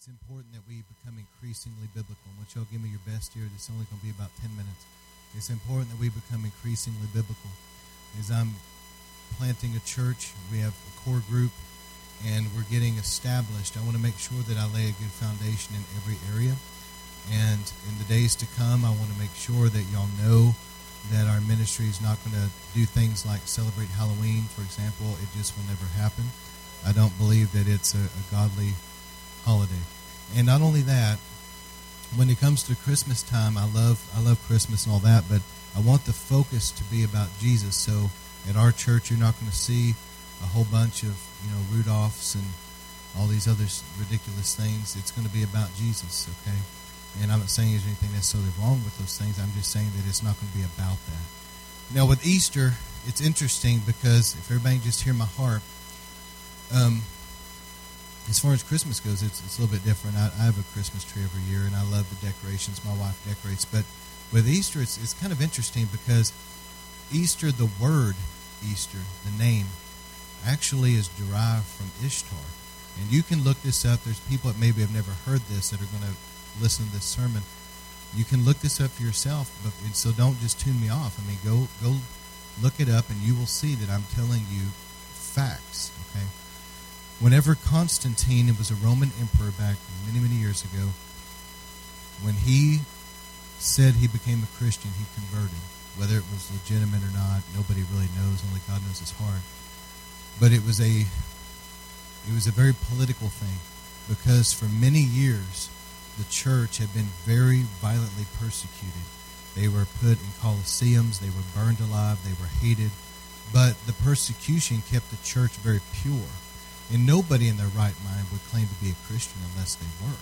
it's important that we become increasingly biblical. I want y'all give me your best here. Is only going to be about 10 minutes. It's important that we become increasingly biblical. As I'm planting a church, we have a core group, and we're getting established. I want to make sure that I lay a good foundation in every area. And in the days to come, I want to make sure that y'all know that our ministry is not going to do things like celebrate Halloween, for example. It just will never happen. I don't believe that it's a, a godly holiday. And not only that, when it comes to Christmas time, I love I love Christmas and all that, but I want the focus to be about Jesus. So at our church, you're not going to see a whole bunch of you know Rudolphs and all these other ridiculous things. It's going to be about Jesus, okay? And I'm not saying there's anything necessarily wrong with those things. I'm just saying that it's not going to be about that. Now, with Easter, it's interesting because if everybody just hear my heart, um, as far as Christmas goes, it's, it's a little bit different. I, I, have a Christmas tree every year, and I love the decorations. My wife decorates. But with Easter, it's, it's kind of interesting because Easter, the word Easter, the name, actually is derived from Ishtar. And you can look this up. There's people that maybe have never heard this that are going to listen to this sermon, you can look this up for yourself. But so don't just tune me off. I mean, go go look it up, and you will see that I'm telling you facts. Okay. Whenever Constantine, was a Roman emperor back many many years ago, when he said he became a Christian, he converted. Whether it was legitimate or not, nobody really knows. Only God knows his heart. But it was a it was a very political thing because for many years the church had been very violently persecuted. They were put in colosseums, they were burned alive, they were hated. But the persecution kept the church very pure. And nobody in their right mind would claim to be a Christian unless they were.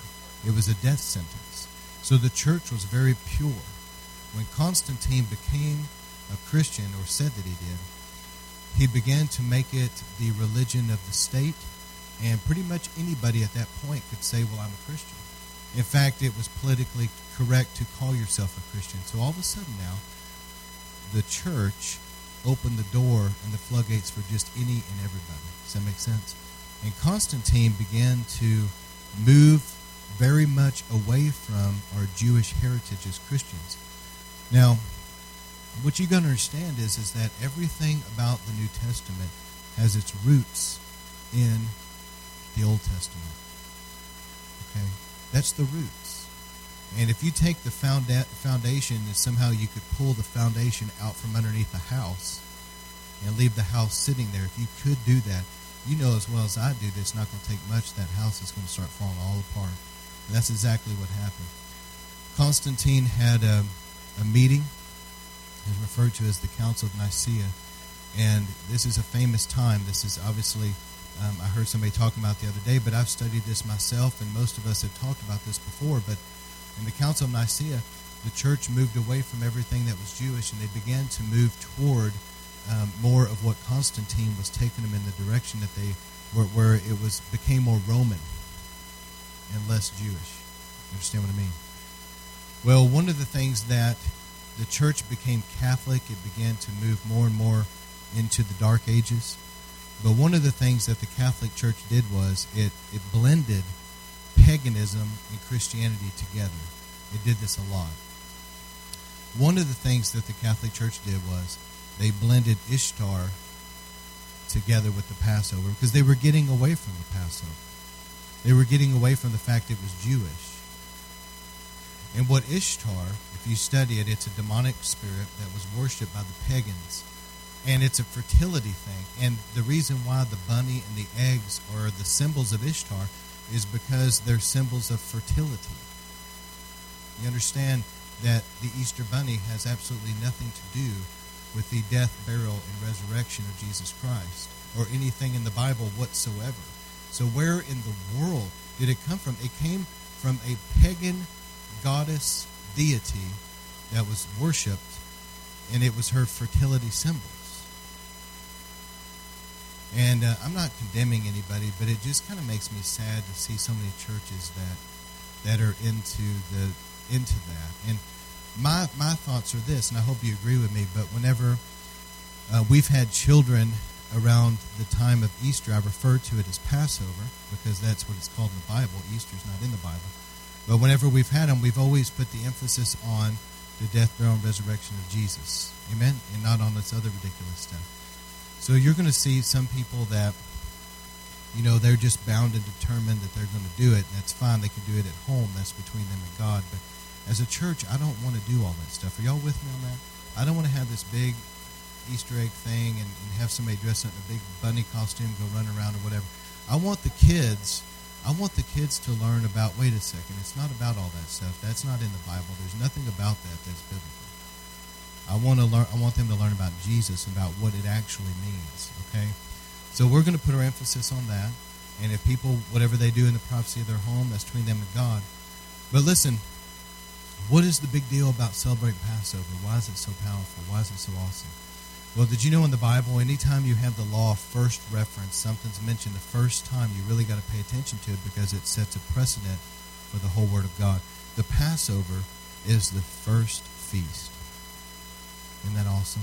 It was a death sentence. So the church was very pure. When Constantine became a Christian, or said that he did, he began to make it the religion of the state. And pretty much anybody at that point could say, Well, I'm a Christian. In fact, it was politically correct to call yourself a Christian. So all of a sudden now, the church opened the door and the floodgates for just any and everybody. Does that make sense? And Constantine began to move very much away from our Jewish heritage as Christians. Now, what you got to understand is, is that everything about the New Testament has its roots in the Old Testament. Okay? That's the roots. And if you take the foundation and somehow you could pull the foundation out from underneath the house and leave the house sitting there, if you could do that, you know as well as I do that it's not going to take much. That house is going to start falling all apart. And that's exactly what happened. Constantine had a, a meeting, is referred to as the Council of Nicaea. And this is a famous time. This is obviously um, I heard somebody talking about the other day, but I've studied this myself, and most of us have talked about this before. But in the Council of Nicaea, the church moved away from everything that was Jewish, and they began to move toward um, more of what Constantine was taking them in the direction that they were, where it was became more Roman and less Jewish. You understand what I mean? Well, one of the things that the church became Catholic, it began to move more and more into the Dark Ages but one of the things that the Catholic Church did was it, it blended paganism and Christianity together. It did this a lot. One of the things that the Catholic Church did was they blended Ishtar together with the Passover because they were getting away from the Passover. They were getting away from the fact it was Jewish. And what Ishtar, if you study it, it's a demonic spirit that was worshipped by the pagans and it's a fertility thing. And the reason why the bunny and the eggs are the symbols of Ishtar is because they're symbols of fertility. You understand that the Easter bunny has absolutely nothing to do with the death, burial, and resurrection of Jesus Christ or anything in the Bible whatsoever. So, where in the world did it come from? It came from a pagan goddess deity that was worshipped, and it was her fertility symbols. And uh, I'm not condemning anybody, but it just kind of makes me sad to see so many churches that that are into the into that. And my my thoughts are this, and I hope you agree with me. But whenever uh, we've had children around the time of Easter, I refer to it as Passover because that's what it's called in the Bible. Easter's not in the Bible. But whenever we've had them, we've always put the emphasis on the death, burial, and resurrection of Jesus. Amen? And not on this other ridiculous stuff. So you're going to see some people that, you know, they're just bound and determined that they're going to do it. and That's fine. They can do it at home. That's between them and God. But as a church, I don't want to do all that stuff. Are y'all with me on that? I don't want to have this big Easter egg thing and, and have somebody dress up in a big bunny costume go run around or whatever. I want the kids I want the kids to learn about. Wait a second, it's not about all that stuff. That's not in the Bible. There's nothing about that that's biblical. I want to learn. I want them to learn about Jesus, about what it actually means. Okay, so we're going to put our emphasis on that. And if people, whatever they do in the privacy of their home, that's between them and God. But listen, what is the big deal about celebrating Passover? Why is it so powerful? Why is it so awesome? Well, did you know in the Bible, anytime you have the law first reference, something's mentioned the first time, you really got to pay attention to it because it sets a precedent for the whole Word of God. The Passover is the first feast. Isn't that awesome?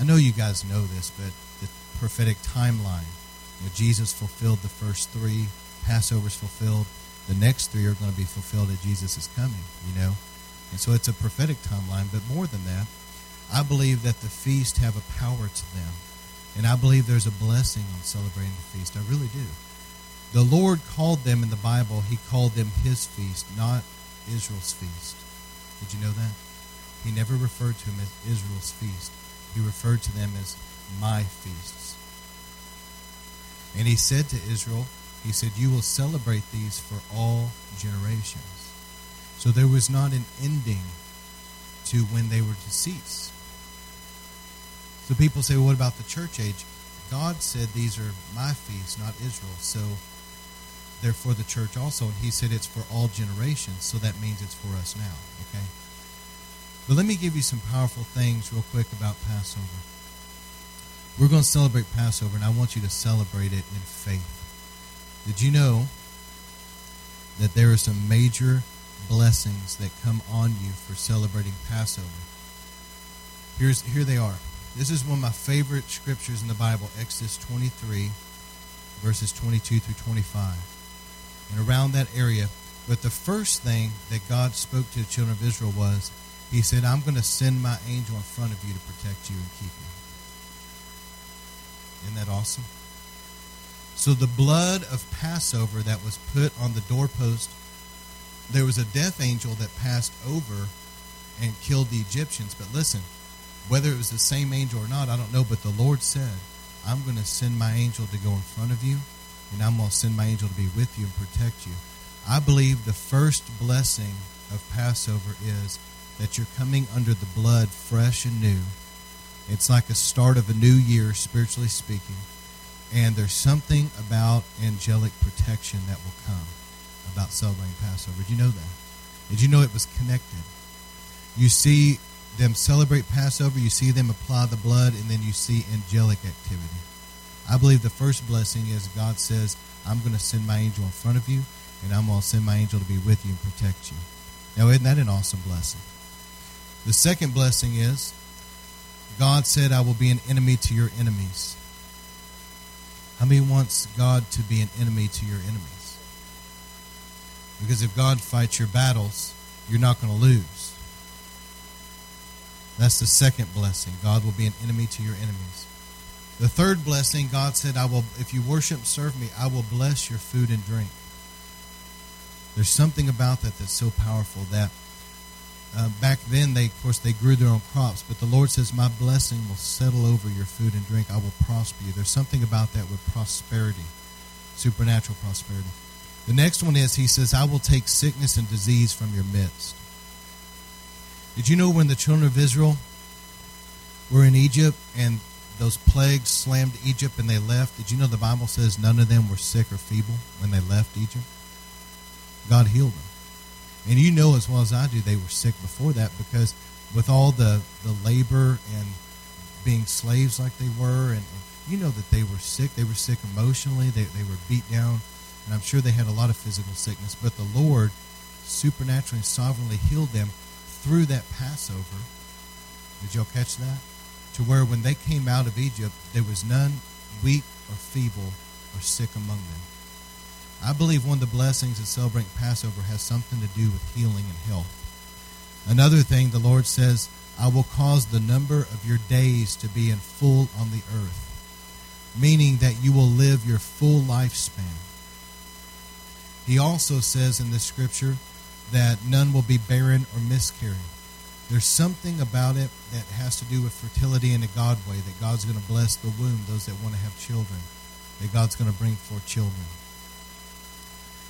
I know you guys know this, but the prophetic timeline, you know, Jesus fulfilled the first three, Passover's fulfilled, the next three are going to be fulfilled as Jesus is coming, you know? And so it's a prophetic timeline, but more than that, I believe that the feast have a power to them. And I believe there's a blessing on celebrating the feast. I really do. The Lord called them in the Bible, He called them His feast, not Israel's feast. Did you know that? He never referred to them as Israel's feast. He referred to them as my feasts. And He said to Israel, He said, You will celebrate these for all generations. So there was not an ending to when they were to cease. So people say, well, what about the church age? God said these are my feasts, not Israel. So therefore the church also. And he said it's for all generations. So that means it's for us now. Okay? But let me give you some powerful things real quick about Passover. We're going to celebrate Passover, and I want you to celebrate it in faith. Did you know that there are some major blessings that come on you for celebrating Passover? Here's here they are. This is one of my favorite scriptures in the Bible, Exodus 23, verses 22 through 25. And around that area, but the first thing that God spoke to the children of Israel was, He said, I'm going to send my angel in front of you to protect you and keep you. Isn't that awesome? So the blood of Passover that was put on the doorpost, there was a death angel that passed over and killed the Egyptians. But listen, whether it was the same angel or not, I don't know, but the Lord said, I'm going to send my angel to go in front of you, and I'm going to send my angel to be with you and protect you. I believe the first blessing of Passover is that you're coming under the blood fresh and new. It's like a start of a new year, spiritually speaking. And there's something about angelic protection that will come about celebrating Passover. Did you know that? Did you know it was connected? You see them celebrate Passover, you see them apply the blood, and then you see angelic activity. I believe the first blessing is God says, I'm going to send my angel in front of you, and I'm going to send my angel to be with you and protect you. Now, isn't that an awesome blessing? The second blessing is God said, I will be an enemy to your enemies. How many wants God to be an enemy to your enemies? Because if God fights your battles, you're not going to lose. That's the second blessing. God will be an enemy to your enemies. The third blessing, God said, I will if you worship serve me, I will bless your food and drink. There's something about that that's so powerful that uh, back then they of course they grew their own crops, but the Lord says, My blessing will settle over your food and drink. I will prosper you. There's something about that with prosperity, supernatural prosperity. The next one is He says, I will take sickness and disease from your midst. Did you know when the children of Israel were in Egypt and those plagues slammed Egypt and they left? Did you know the Bible says none of them were sick or feeble when they left Egypt? God healed them. And you know as well as I do they were sick before that because with all the, the labor and being slaves like they were, and, and you know that they were sick. They were sick emotionally, they, they were beat down, and I'm sure they had a lot of physical sickness. But the Lord supernaturally and sovereignly healed them through that Passover. Did y'all catch that? To where when they came out of Egypt, there was none weak or feeble or sick among them. I believe one of the blessings of celebrating Passover has something to do with healing and health. Another thing, the Lord says, I will cause the number of your days to be in full on the earth, meaning that you will live your full lifespan. He also says in the scripture that none will be barren or miscarry. There's something about it that has to do with fertility in a God way, that God's going to bless the womb, those that want to have children, that God's going to bring forth children.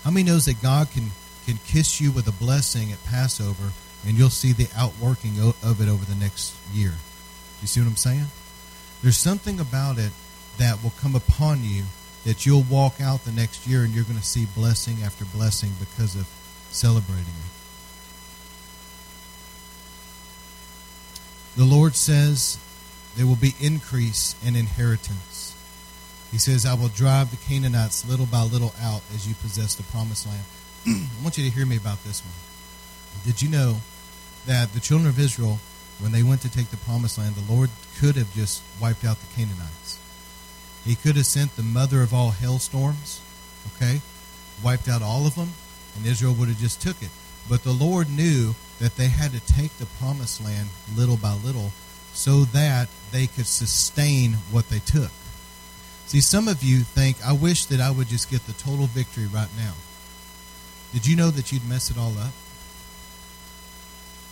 How many knows that God can, can kiss you with a blessing at Passover and you'll see the outworking of it over the next year? Do you see what I'm saying? There's something about it that will come upon you that you'll walk out the next year and you're going to see blessing after blessing because of celebrating it. The Lord says there will be increase in inheritance. He says, I will drive the Canaanites little by little out as you possess the promised land. I want you to hear me about this one. Did you know that the children of Israel, when they went to take the promised land, the Lord could have just wiped out the Canaanites? He could have sent the mother of all hailstorms, okay, wiped out all of them, and Israel would have just took it. But the Lord knew that they had to take the promised land little by little so that they could sustain what they took. See, some of you think, I wish that I would just get the total victory right now. Did you know that you'd mess it all up?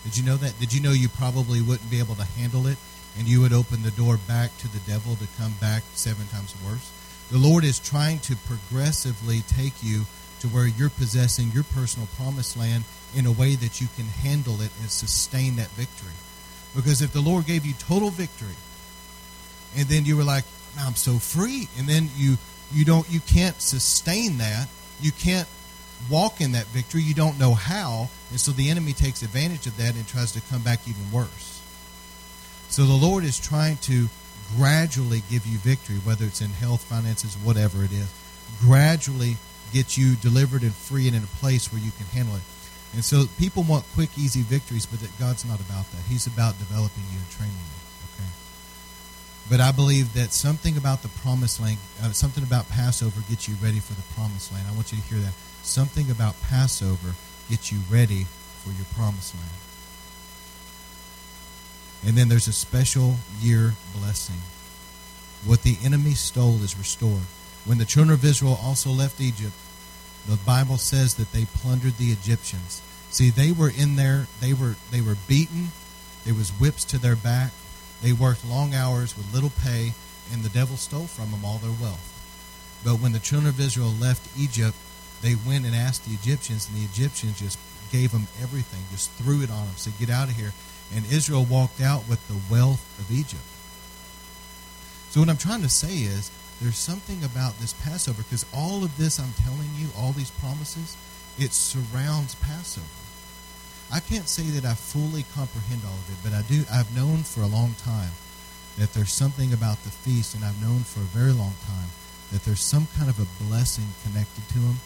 Did you know that? Did you know you probably wouldn't be able to handle it and you would open the door back to the devil to come back seven times worse. The Lord is trying to progressively take you to where you're possessing your personal promised land in a way that you can handle it and sustain that victory. Because if the Lord gave you total victory, and then you were like, I'm so free, and then you you don't you can't sustain that, you can't walk in that victory, you don't know how, and so the enemy takes advantage of that and tries to come back even worse. So the Lord is trying to gradually give you victory, whether it's in health, finances, whatever it is. Gradually get you delivered and free and in a place where you can handle it. And so people want quick, easy victories, but that God's not about that. He's about developing you and training you. Okay. But I believe that something about the promised land, uh, something about Passover gets you ready for the promised land. I want you to hear that. Something about Passover gets you ready for your promised land. And then there's a special year blessing. What the enemy stole is restored. When the children of Israel also left Egypt, the Bible says that they plundered the Egyptians. See, they were in there, they were they were beaten, there was whips to their back, they worked long hours with little pay, and the devil stole from them all their wealth. But when the children of Israel left Egypt, they went and asked the Egyptians, and the Egyptians just gave them everything, just threw it on them, said, Get out of here and Israel walked out with the wealth of Egypt. So, what I'm trying to say is there's something about this Passover because all of this I'm telling you, all these promises, it surrounds Passover. I can't say that I fully comprehend all of it, but I do. I've known for a long time that there's something about the feast, and I've known for a very long time that there's some kind of a blessing connected to them.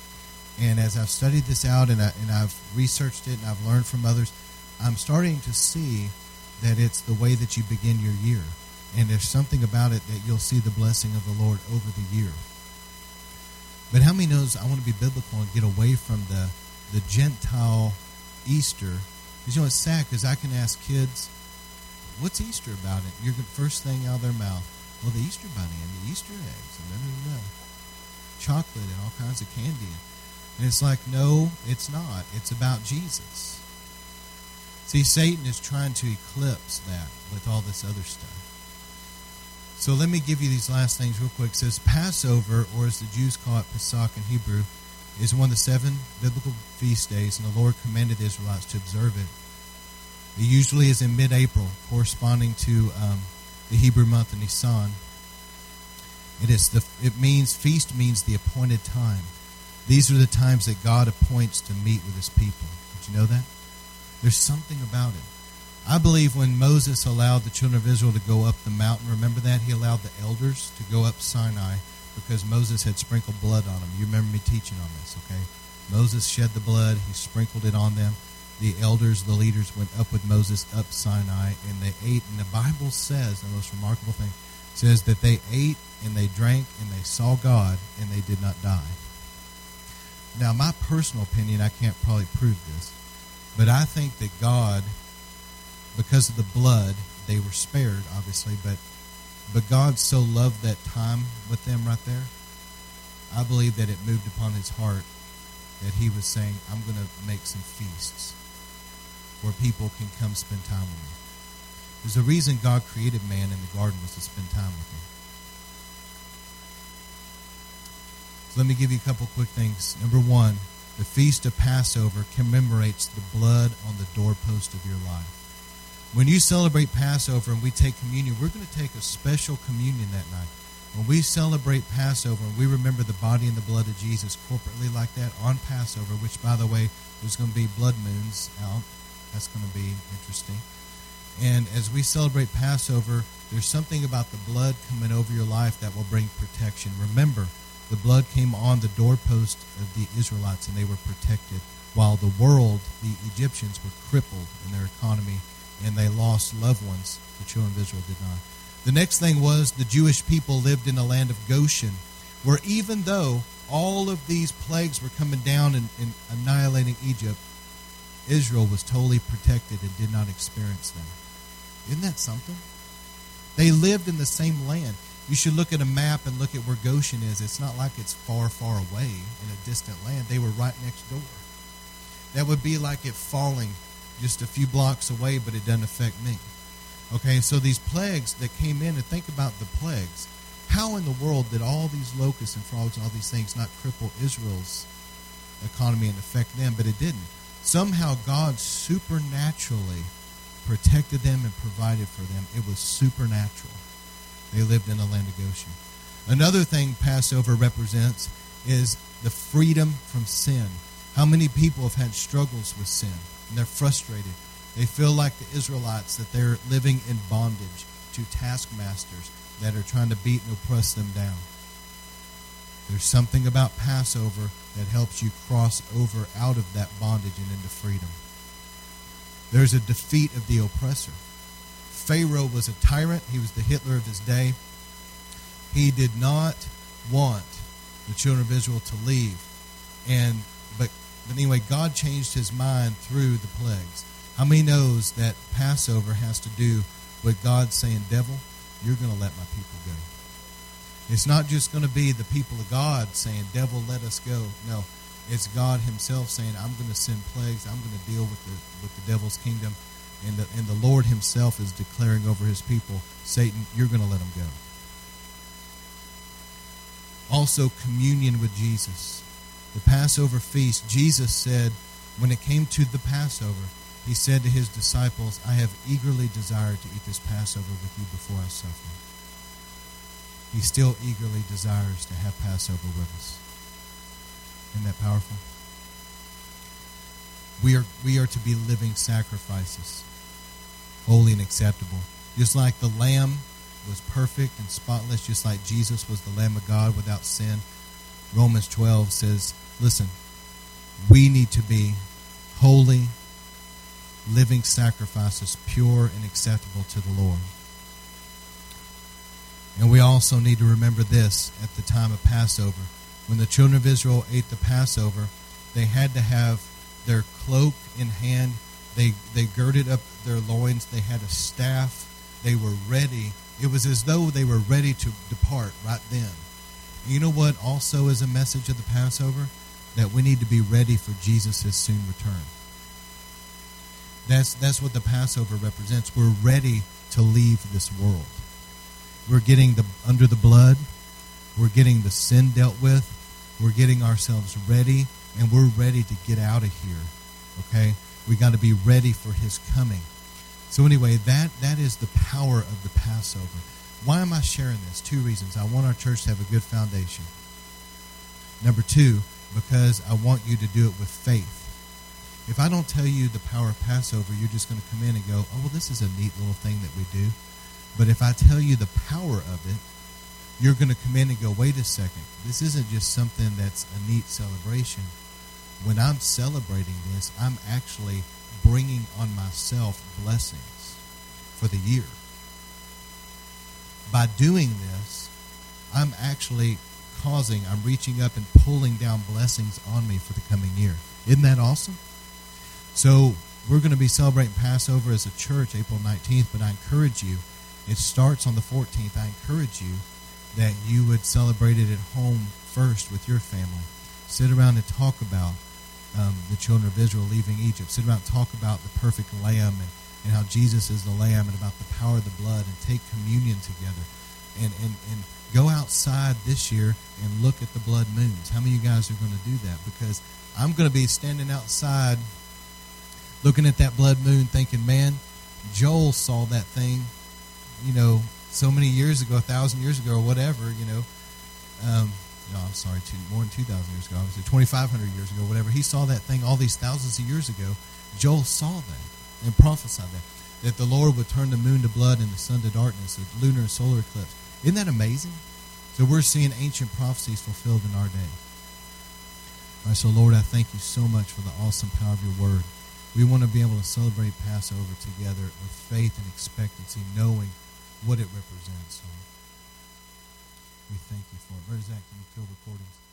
And as I've studied this out and, I, and I've researched it and I've learned from others, I'm starting to see that it's the way that you begin your year. And there's something about it that you'll see the blessing of the Lord over the year. But how many knows I want to be biblical and get away from the, the Gentile Easter? Because you know it's sad because I can ask kids, what's Easter about it? You're the first thing out of their mouth. Well, the Easter bunny and the Easter eggs and then da, chocolate and all kinds of candy. And it's like, no, it's not. It's about Jesus. See, Satan is trying to eclipse that with all this other stuff. So let me give you these last things real quick. It says Passover, or as the Jews call it, Pesach in Hebrew, is one of the seven biblical feast days, and the Lord commanded the Israelites to observe it. It usually is in mid-April, corresponding to um, the Hebrew month of Nisan. It is the. It means feast means the appointed time. These are the times that God appoints to meet with His people. Did you know that? There's something about it. I believe when Moses allowed the children of Israel to go up the mountain, remember that? He allowed the elders to go up Sinai because Moses had sprinkled blood on them. You remember me teaching on this, okay? Moses shed the blood, he sprinkled it on them. The elders, the leaders went up with Moses up Sinai and they ate. And the Bible says, the most remarkable thing, says that they ate and they drank and they saw God and they did not die. Now, my personal opinion, I can't probably prove this, but I think that God, because of the blood, they were spared, obviously, but but God so loved that time with them right there. I believe that it moved upon his heart that he was saying, I'm going to make some feasts where people can come spend time with me. There's a reason God created man in the garden was to spend time with him. So let me give you a couple quick things. Number one, the feast of Passover commemorates the blood on the doorpost of your life. When you celebrate Passover and we take communion, we're going to take a special communion that night. When we celebrate Passover and we remember the body and the blood of Jesus corporately like that on Passover, which, by the way, there's going to be blood moons out. That's going to be interesting. And as we celebrate Passover, there's something about the blood coming over your life that will bring protection. Remember, the blood came on the doorpost of the Israelites and they were protected, while the world, the Egyptians, were crippled in their economy and they lost loved ones. The children of Israel did not. The next thing was the Jewish people lived in the land of Goshen, where even though all of these plagues were coming down and, and annihilating Egypt, Israel was totally protected and did not experience them. Isn't that something? They lived in the same land. You should look at a map and look at where Goshen is. It's not like it's far, far away in a distant land. They were right next door. That would be like it falling just a few blocks away, but it doesn't affect me. Okay, so these plagues that came in, and think about the plagues. How in the world did all these locusts and frogs and all these things not cripple Israel's economy and affect them? But it didn't. Somehow God supernaturally protected them and provided for them. It was supernatural. They lived in the land of Goshen. Another thing Passover represents is the freedom from sin. How many people have had struggles with sin and they're frustrated? They feel like the Israelites that they're living in bondage to taskmasters that are trying to beat and oppress them down. There's something about Passover that helps you cross over out of that bondage and into freedom. There's a defeat of the oppressor. Pharaoh was a tyrant, he was the Hitler of his day. He did not want the children of Israel to leave. And but but anyway, God changed his mind through the plagues. How many knows that Passover has to do with God saying, Devil, you're going to let my people go. It's not just going to be the people of God saying, Devil, let us go. No, it's God Himself saying, I'm going to send plagues. I'm going to deal with the, with the devil's kingdom. And the, and the Lord Himself is declaring over His people, Satan, you're going to let them go. Also, communion with Jesus. The Passover feast, Jesus said, when it came to the Passover, He said to His disciples, I have eagerly desired to eat this Passover with you before I suffer. He still eagerly desires to have Passover with us. Isn't that powerful? We are, we are to be living sacrifices, holy and acceptable. Just like the Lamb was perfect and spotless, just like Jesus was the Lamb of God without sin. Romans 12 says, listen, we need to be holy, living sacrifices, pure and acceptable to the Lord. And we also need to remember this at the time of Passover. When the children of Israel ate the Passover, they had to have their cloak in hand. They, they girded up their loins. They had a staff. They were ready. It was as though they were ready to depart right then. You know what also is a message of the Passover? That we need to be ready for Jesus' soon return. That's, that's what the Passover represents. We're ready to leave this world. We're getting the under the blood. We're getting the sin dealt with. We're getting ourselves ready, and we're ready to get out of here. Okay, we got to be ready for His coming. So anyway, that that is the power of the Passover. Why am I sharing this? Two reasons. I want our church to have a good foundation. Number two, because I want you to do it with faith. If I don't tell you the power of Passover, you're just going to come in and go, oh, well, this is a neat little thing that we do. But if I tell you the power of it, you're going to come in and go, wait a second. This isn't just something that's a neat celebration. When I'm celebrating this, I'm actually bringing on myself blessings for the year. by doing this, I'm actually causing, I'm reaching up and pulling down blessings on me for the coming year. Isn't that awesome? So we're going to be celebrating Passover as a church April 19th, but I encourage you, it starts on the 14th. I encourage you that you would celebrate it at home first with your family. Sit around and talk about um, the children of Israel leaving Egypt. Sit around and talk about the perfect lamb and, and how Jesus is the lamb and about the power of the blood and take communion together. And, and, and go outside this year and look at the blood moons. How many of you guys are going to do that? Because I'm going to be standing outside looking at that blood moon thinking, man, Joel saw that thing, you know, so many years ago, a thousand years ago, or whatever, you know. Um, no, I'm sorry, two, more than 2,000 years ago, obviously, 2,500 years ago, whatever. He saw that thing all these thousands of years ago. Joel saw that and prophesied that, that the Lord would turn the moon to blood and the sun to darkness, a lunar and solar eclipse. Isn't that amazing? So we're seeing ancient prophecies fulfilled in our day. All right, so Lord, I thank you so much for the awesome power of your word. We want to be able to celebrate Passover together with faith and expectancy, knowing what it represents. Lord. We thank you for it. Brother Zach, can you kill recordings?